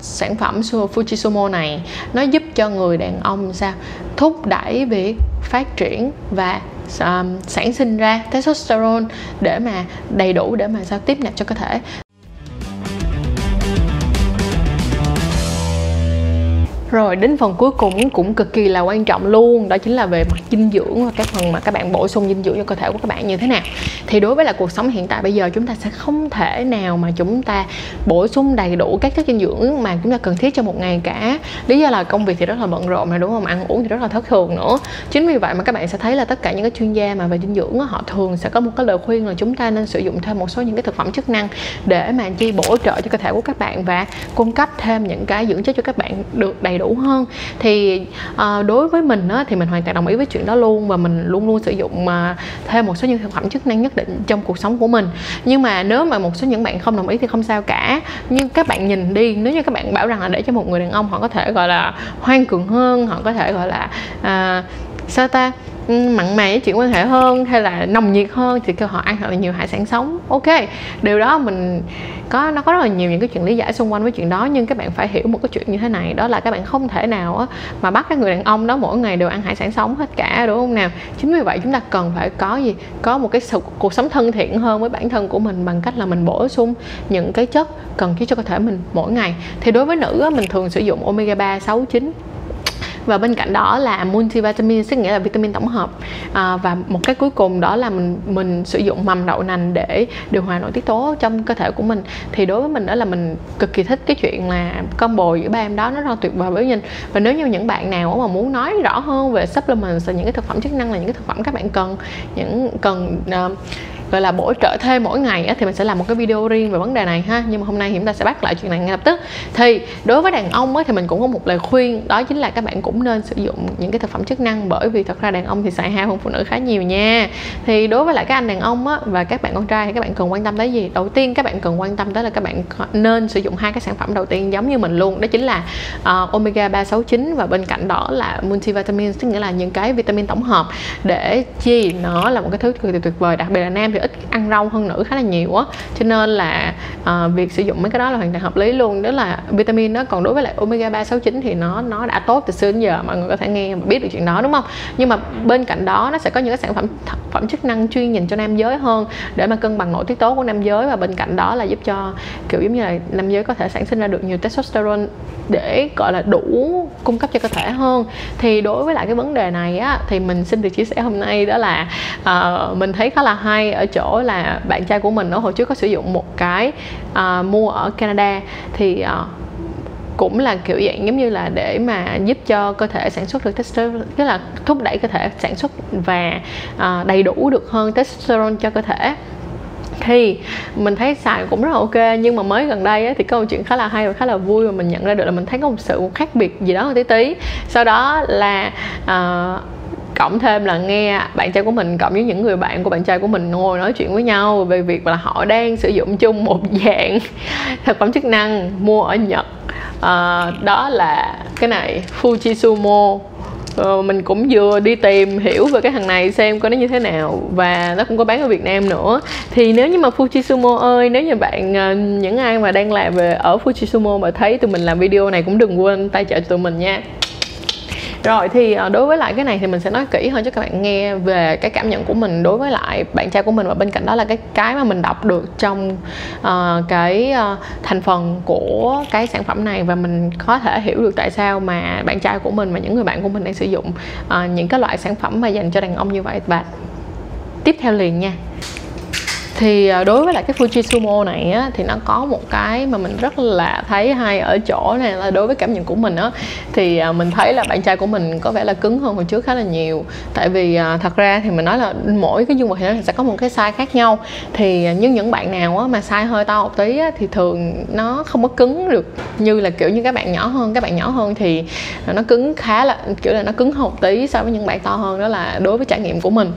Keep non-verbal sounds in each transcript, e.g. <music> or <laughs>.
sản phẩm Fujisumo này. Nó giúp cho người đàn ông sao? Thúc đẩy việc phát triển và um, sản sinh ra testosterone để mà đầy đủ để mà sao tiếp nạp cho cơ thể. Rồi, đến phần cuối cùng cũng cực kỳ là quan trọng luôn, Đó chính là về mặt dinh dưỡng và cái phần mà các bạn bổ sung dinh dưỡng cho cơ thể của các bạn như thế nào. Thì đối với là cuộc sống hiện tại bây giờ, chúng ta sẽ không thể nào mà chúng ta bổ sung đầy đủ các chất dinh dưỡng mà chúng ta cần thiết cho một ngày cả. Lý do là công việc thì rất là bận rộn này đúng không? Ăn uống thì rất là thất thường nữa. Chính vì vậy mà các bạn sẽ thấy là tất cả những cái chuyên gia mà về dinh dưỡng họ thường sẽ có một cái lời khuyên là chúng ta nên sử dụng thêm một số những cái thực phẩm chức năng để mà chi bổ trợ cho cơ thể của các bạn và cung cấp thêm những cái dưỡng chất cho các bạn được đầy đủ hơn. Thì à, đối với mình á, thì mình hoàn toàn đồng ý với chuyện đó luôn và mình luôn luôn sử dụng mà thêm một số những thực phẩm chức năng nhất định trong cuộc sống của mình. Nhưng mà nếu mà một số những bạn không đồng ý thì không sao cả. Nhưng các bạn nhìn đi nếu như các bạn bảo rằng là để cho một người đàn ông họ có thể gọi là hoang cường hơn họ có thể gọi là à, sao ta? Mặn mày với chuyện quan hệ hơn hay là nồng nhiệt hơn thì kêu họ ăn thật là nhiều hải sản sống. Ok điều đó mình có nó có rất là nhiều những cái chuyện lý giải xung quanh với chuyện đó nhưng các bạn phải hiểu một cái chuyện như thế này đó là các bạn không thể nào á, mà bắt các người đàn ông đó mỗi ngày đều ăn hải sản sống hết cả đúng không nào? Chính vì vậy chúng ta cần phải có gì? Có một cái sự cuộc sống thân thiện hơn với bản thân của mình bằng cách là mình bổ sung những cái chất cần thiết cho cơ thể mình mỗi ngày. Thì đối với nữ á, mình thường sử dụng omega 3 6 9 và bên cạnh đó là multivitamin tức nghĩa là vitamin tổng hợp. À, và một cái cuối cùng đó là mình mình sử dụng mầm đậu nành để điều hòa nội tiết tố trong cơ thể của mình. Thì đối với mình đó là mình cực kỳ thích cái chuyện là combo giữa ba em đó nó rất tuyệt vời với nhìn và nếu như những bạn nào mà muốn nói rõ hơn về supplements và những cái thực phẩm chức năng là những cái thực phẩm các bạn cần những cần uh, gọi là bổ trợ thêm mỗi ngày á, thì mình sẽ làm một cái video riêng về vấn đề này ha. Nhưng mà hôm nay thì chúng ta sẽ bắt lại chuyện này ngay lập tức. Thì đối với đàn ông á, thì mình cũng có một lời khuyên đó chính là các bạn cũng nên sử dụng những cái thực phẩm chức năng bởi vì thật ra đàn ông thì xài hao hơn phụ nữ khá nhiều nha. Thì đối với lại các anh đàn ông á, và các bạn con trai thì các bạn cần quan tâm tới gì? Đầu tiên các bạn cần quan tâm tới là các bạn nên sử dụng hai cái sản phẩm đầu tiên giống như mình luôn đó chính là uh, omega 369 và bên cạnh đó là multivitamin tức nghĩa là những cái vitamin tổng hợp để chi nó là một cái thứ cực kỳ tuyệt vời đặc biệt là nam thì ít ăn rau hơn nữ khá là nhiều á. Cho nên là uh, việc sử dụng mấy cái đó là hoàn toàn hợp lý luôn. Đó là vitamin đó còn đối với lại omega 369 thì nó nó đã tốt từ xưa đến giờ mọi người có thể nghe và biết được chuyện đó đúng không? Nhưng mà bên cạnh đó nó sẽ có những cái sản phẩm phẩm chức năng chuyên dành cho nam giới hơn để mà cân bằng nội tiết tố của nam giới. Và bên cạnh đó là giúp cho kiểu giống như là nam giới có thể sản sinh ra được nhiều testosterone để gọi là đủ cung cấp cho cơ thể hơn. Thì đối với lại cái vấn đề này á thì mình xin được chia sẻ hôm nay đó là uh, mình thấy khá là hay ở chỗ là bạn trai của mình nó hồi trước có sử dụng một cái uh, mua ở Canada. Thì uh, cũng là kiểu dạng giống như là để mà giúp cho cơ thể sản xuất được testosterone tức là thúc đẩy cơ thể sản xuất và uh, đầy đủ được hơn testosterone cho cơ thể. Thì mình thấy xài cũng rất là ok nhưng mà mới gần đây ấy, thì có một chuyện khá là hay và khá là vui mà mình nhận ra được là mình thấy có một sự khác biệt gì đó một tí tí. Sau đó là uh, cộng thêm là nghe bạn trai của mình cộng với những người bạn của bạn trai của mình ngồi nói chuyện với nhau về việc là họ đang sử dụng chung một <laughs> dạng thực phẩm chức năng mua ở Nhật. À, đó là cái này Fujisumo ờ, mình cũng vừa đi tìm hiểu về cái thằng này xem coi nó như thế nào và nó cũng có bán ở Việt Nam nữa. Thì nếu như mà Fujisumo ơi nếu như bạn ờ, những ai mà đang làm về ở Fujisumo mà thấy tụi mình làm video này cũng đừng quên tài trợ tụi mình nha rồi thì ờ, đối với lại cái này thì mình sẽ nói kỹ hơn cho các bạn nghe về cái cảm nhận của mình đối với lại bạn trai của mình. Và bên cạnh đó là cái cái mà mình đọc được trong uh, cái uh, thành phần của cái sản phẩm này. Và mình có thể hiểu được tại sao mà bạn trai của mình và những người bạn của mình đang sử dụng uh, những cái loại sản phẩm mà dành cho đàn ông như vậy. Và tiếp theo liền nha thì ờ, đối với lại cái Fuji Sumo này á, thì nó có một cái mà mình rất là thấy hay ở chỗ này là đối với cảm nhận của mình á thì ờ, mình thấy là bạn trai của mình có vẻ là cứng hơn hồi trước khá là nhiều. Tại vì ờ, thật ra thì mình nói là mỗi cái dương vật thì nó sẽ có một cái size khác nhau. Thì nhưng những bạn nào á, mà size hơi to một tí á, thì thường nó không có cứng được như là kiểu như các bạn nhỏ hơn. Các bạn nhỏ hơn thì nó cứng khá là kiểu là nó cứng hơn một tí so với những bạn to hơn. Đó là đối với trải nghiệm của mình.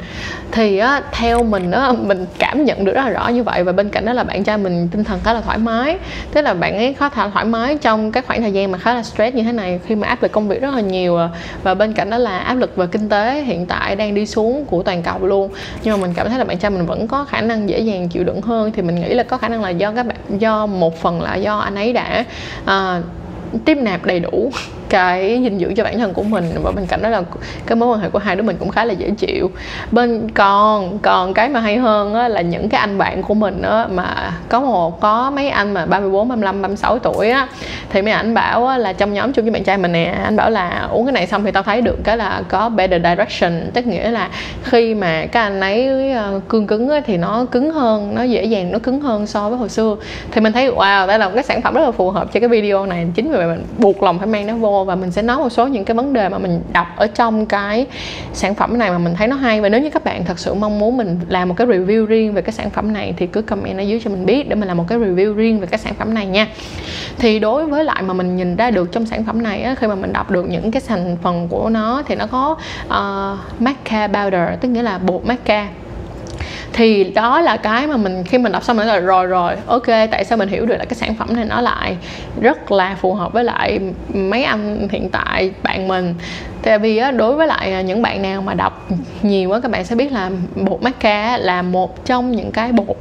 Thì á, theo mình á mình cảm nhận được được rất là rõ như vậy và bên cạnh đó là bạn trai mình tinh thần khá là thoải mái. Tức là bạn ấy khá là thoải mái trong cái khoảng thời gian mà khá là stress như thế này khi mà áp lực công việc rất là nhiều. Và bên cạnh đó là áp lực về kinh tế hiện tại đang đi xuống của toàn cầu luôn. Nhưng mà mình cảm thấy là bạn trai mình vẫn có khả năng dễ dàng chịu đựng hơn. Thì mình nghĩ là có khả năng là do các bạn do một phần là do anh ấy đã uh, tiếp nạp đầy đủ cái dinh dưỡng cho bản thân của mình. Và bên cạnh đó là cái mối quan hệ của hai đứa mình cũng khá là dễ chịu. Bên còn còn cái mà hay hơn á, là những cái anh bạn của mình á, mà có một có mấy anh mà 34, 35, 36 tuổi á thì mấy ảnh bảo là trong nhóm chung với bạn trai mình nè anh bảo là, uống cái này xong thì tao thấy được cái là có better direction. Tức nghĩa là khi mà các anh ấy ờ, cương cứng thì nó cứng hơn, nó dễ dàng, nó cứng hơn so với hồi xưa. Thì mình thấy, wow, đây là một cái sản phẩm rất là phù hợp cho cái video này. Chính vì vậy mình buộc lòng phải mang nó vô và mình sẽ nói một số những cái vấn đề mà mình đọc ở trong cái sản phẩm này mà mình thấy nó hay. Và nếu như các bạn thật sự mong muốn mình làm một cái review riêng về cái sản phẩm này thì cứ comment ở dưới cho mình biết để mình làm một cái review riêng về cái sản phẩm này nha. Thì đối với lại mà mình nhìn ra được trong sản phẩm này á, khi mà mình đọc được những cái thành phần của nó thì nó có uh, maca powder tức nghĩa là bột maca. Thì đó là cái mà mình khi mình đọc xong mình nói là rồi rồi ok tại sao mình hiểu được là cái sản phẩm này nó lại rất là phù hợp với lại mấy anh hiện tại bạn mình? Tại vì á, đối với lại à, những bạn nào mà đọc nhiều á các bạn sẽ biết là bột maca là một trong những cái bột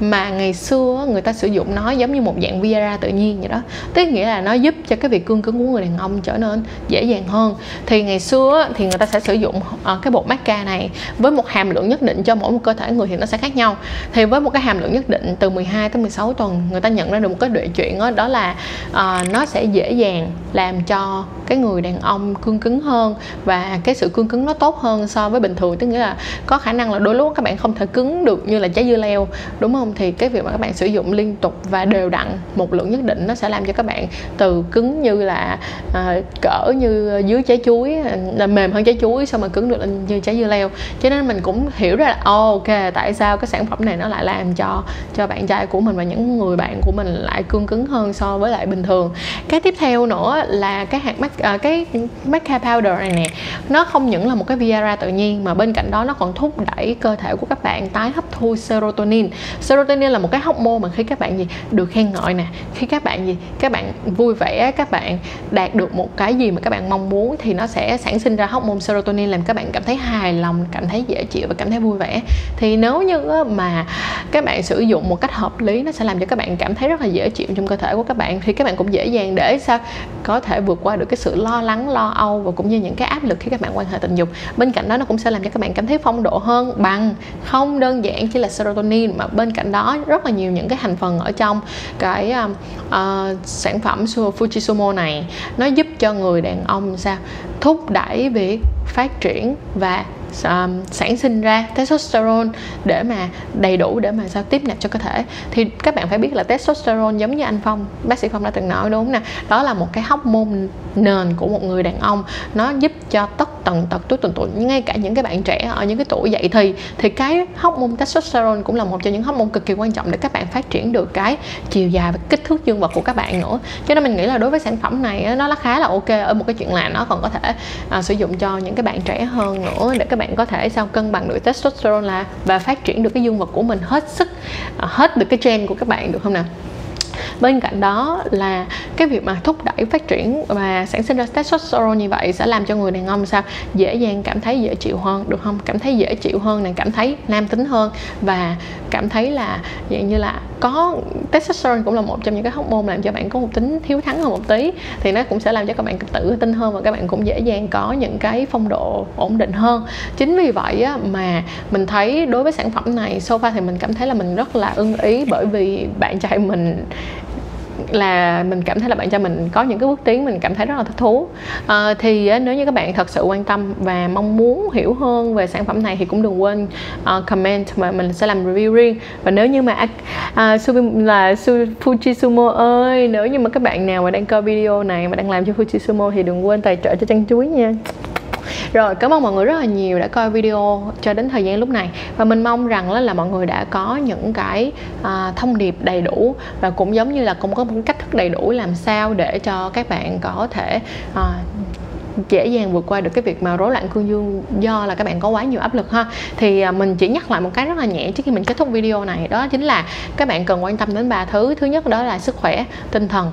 mà ngày xưa người ta sử dụng nó giống như một dạng Viagra tự nhiên vậy đó. Tức nghĩa là nó giúp cho cái việc cương cứng của người đàn ông trở nên dễ dàng hơn. Thì ngày xưa thì người ta sẽ sử dụng ờ, cái bột maca này với một hàm lượng nhất định cho mỗi một cơ thể người thì nó sẽ khác nhau. Thì với một cái hàm lượng nhất định từ 12 tới 16 tuần người ta nhận ra được một cái đệ chuyện đó, đó là uh, nó sẽ dễ dàng làm cho cái người đàn ông cương cứng hơn và cái sự cương cứng nó tốt hơn so với bình thường. Tức nghĩa là có khả năng là đôi lúc các bạn không thể cứng được như là trái dưa leo đúng không? Thì cái việc mà các bạn sử dụng liên tục và đều đặn một lượng nhất định nó sẽ làm cho các bạn từ cứng như là à, cỡ như dưới trái chuối là mềm hơn trái chuối xong mà cứng được lên như trái dưa leo. Cho nên mình cũng hiểu ra là ok tại sao cái sản phẩm này nó lại làm cho cho bạn trai của mình và những người bạn của mình lại cương cứng hơn so với lại bình thường. Cái tiếp theo nữa là cái hạt mắt à, cái maca powder này nè nó không những là một cái Viagra tự nhiên mà bên cạnh đó nó còn thúc đẩy cơ thể của các bạn tái hấp thu serotonin serotonin là một cái hormone mà khi các bạn gì được khen ngợi nè khi các bạn gì các bạn vui vẻ các bạn đạt được một cái gì mà các bạn mong muốn thì nó sẽ sản sinh ra hormone serotonin làm các bạn cảm thấy hài lòng cảm thấy dễ chịu và cảm thấy vui vẻ thì nếu như mà các bạn sử dụng một cách hợp lý nó sẽ làm cho các bạn cảm thấy rất là dễ chịu trong cơ thể của các bạn thì các bạn cũng dễ dàng để sao có thể vượt qua được cái sự lo lắng lo âu và cũng như những cái áp lực khi các bạn quan hệ tình dục. Bên cạnh đó nó cũng sẽ làm cho các bạn cảm thấy phong độ hơn bằng không đơn giản chỉ là serotonin mà bên cạnh đó rất là nhiều những cái thành phần ở trong cái uh, uh, sản phẩm Fujisumo này. Nó giúp cho người đàn ông sao? Thúc đẩy việc phát triển và um, sản sinh ra testosterone để mà đầy đủ để mà sao tiếp nạp cho cơ thể. Thì các bạn phải biết là testosterone giống như anh Phong bác sĩ Phong đã từng nói đúng nè? Đó là một cái hormone nền của một người đàn ông. Nó giúp cho tất tần tật tuổi tuần tuổi ngay cả những cái bạn trẻ ở những cái tuổi dậy thì thì cái hormone testosterone cũng là một trong những hormone cực kỳ quan trọng để các bạn phát triển được cái chiều dài và kích thước dương vật của các bạn nữa. Cho nên mình nghĩ là đối với sản phẩm này nó khá là ok ở một cái chuyện là nó còn có thể à, sử dụng cho những cái bạn trẻ hơn nữa để các bạn có thể sao cân bằng được testosterone là và phát triển được cái dương vật của mình hết sức à, hết được cái gen của các bạn được không nào? Bên cạnh đó là cái việc mà thúc đẩy phát triển và sản sinh ra testosterone như vậy sẽ làm cho người đàn ông sao? Dễ dàng cảm thấy dễ chịu hơn được không? Cảm thấy dễ chịu hơn này cảm thấy nam tính hơn và cảm thấy là dạng như là có testosterone cũng là một trong những cái hormone làm cho bạn có một tính thiếu thắng hơn một tí thì nó cũng sẽ làm cho các bạn tự tin hơn và các bạn cũng dễ dàng có những cái phong độ ổn định hơn. Chính vì vậy á, mà mình thấy đối với sản phẩm này sofa thì mình cảm thấy là mình rất là ưng ý bởi vì bạn trai mình là mình cảm thấy là bạn cho mình có những cái bước tiến mình cảm thấy rất là thích thú. À, thì nếu như các bạn thật sự quan tâm và mong muốn hiểu hơn về sản phẩm này thì cũng đừng quên uh, comment mà mình sẽ làm review riêng. Và nếu như mà uh, là Fujisumo ơi nếu như mà các bạn nào mà đang coi video này mà đang làm cho Fujisumo thì đừng quên tài trợ cho trang chuối nha rồi cảm ơn mọi người rất là nhiều đã coi video cho đến thời gian lúc này. Và mình mong rằng là, là mọi người đã có những cái à, thông điệp đầy đủ và cũng giống như là cũng có một cách thức đầy đủ làm sao để cho các bạn có thể à, dễ dàng vượt qua được cái việc mà rối loạn cương dương do là các bạn có quá nhiều áp lực ha. Thì à, mình chỉ nhắc lại một cái rất là nhẹ trước khi mình kết thúc video này đó chính là các bạn cần quan tâm đến ba thứ. Thứ nhất đó là sức khỏe tinh thần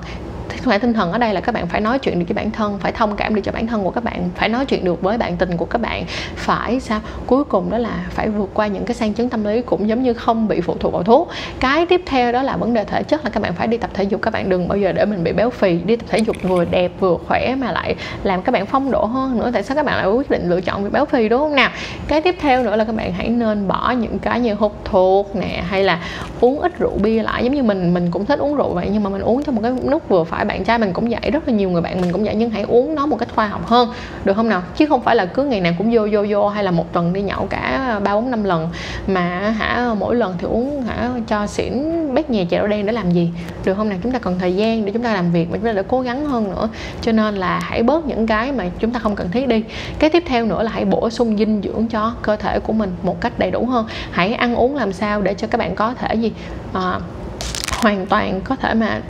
sức khỏe tinh thần ở đây là các bạn phải nói chuyện được với bản thân, phải thông cảm được cho bản thân của các bạn, phải nói chuyện được với bạn tình của các bạn. Phải sao? Cuối cùng đó là phải vượt qua những cái sang chấn tâm lý cũng giống như không bị phụ thuộc vào thuốc. Cái tiếp theo đó là vấn đề thể chất là các bạn phải đi tập thể dục. Các bạn đừng bao giờ để mình bị béo phì. Đi tập thể dục vừa đẹp, vừa khỏe mà lại làm các bạn phong độ hơn nữa. Tại sao các bạn lại quyết định lựa chọn việc béo phì, đúng không nào? Cái tiếp theo nữa là các bạn hãy nên bỏ những cái như hút thuốc nè, hay là uống ít rượu bia lại. Giống như mình mình cũng thích uống rượu vậy, nhưng mà mình uống trong một cái nút vừa phải bạn trai mình cũng vậy rất là nhiều người bạn mình cũng vậy nhưng hãy uống nó một cách khoa học hơn. Được không nào? Chứ không phải là cứ ngày nào cũng vô vô vô hay là một tuần đi nhậu cả ba bốn năm lần. Mà hả mỗi lần thì uống hả cho xỉn bét nhè chè đậu đen để làm gì? Được không nào? Chúng ta cần thời gian để chúng ta làm việc mà chúng ta đã cố gắng hơn nữa. Cho nên là hãy bớt những cái mà chúng ta không cần thiết đi. Cái tiếp theo nữa là hãy bổ sung dinh dưỡng cho cơ thể của mình một cách đầy đủ hơn. Hãy ăn uống làm sao để cho các bạn có thể gì? À, hoàn toàn có thể mà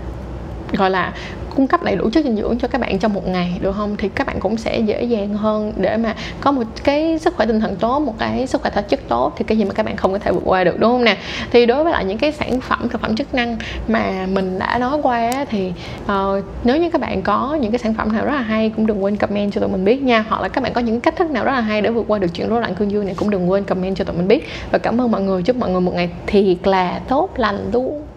gọi là cung cấp đầy đủ chất dinh dưỡng cho các bạn trong một ngày được không? Thì các bạn cũng sẽ dễ dàng hơn để mà có một cái sức khỏe tinh thần tốt một cái sức khỏe thể chất tốt thì cái gì mà các bạn không có thể vượt qua được đúng không nè? Thì đối với lại những cái sản phẩm thực phẩm chức năng mà mình đã nói qua thì uh, nếu như các bạn có những cái sản phẩm nào rất là hay cũng đừng quên comment cho tụi mình biết nha. Hoặc là các bạn có những cách thức nào rất là hay để vượt qua được chuyện rối loạn cương dương này cũng đừng quên comment cho tụi mình biết. Và cảm ơn mọi người chúc mọi người một ngày thiệt là tốt lành luôn.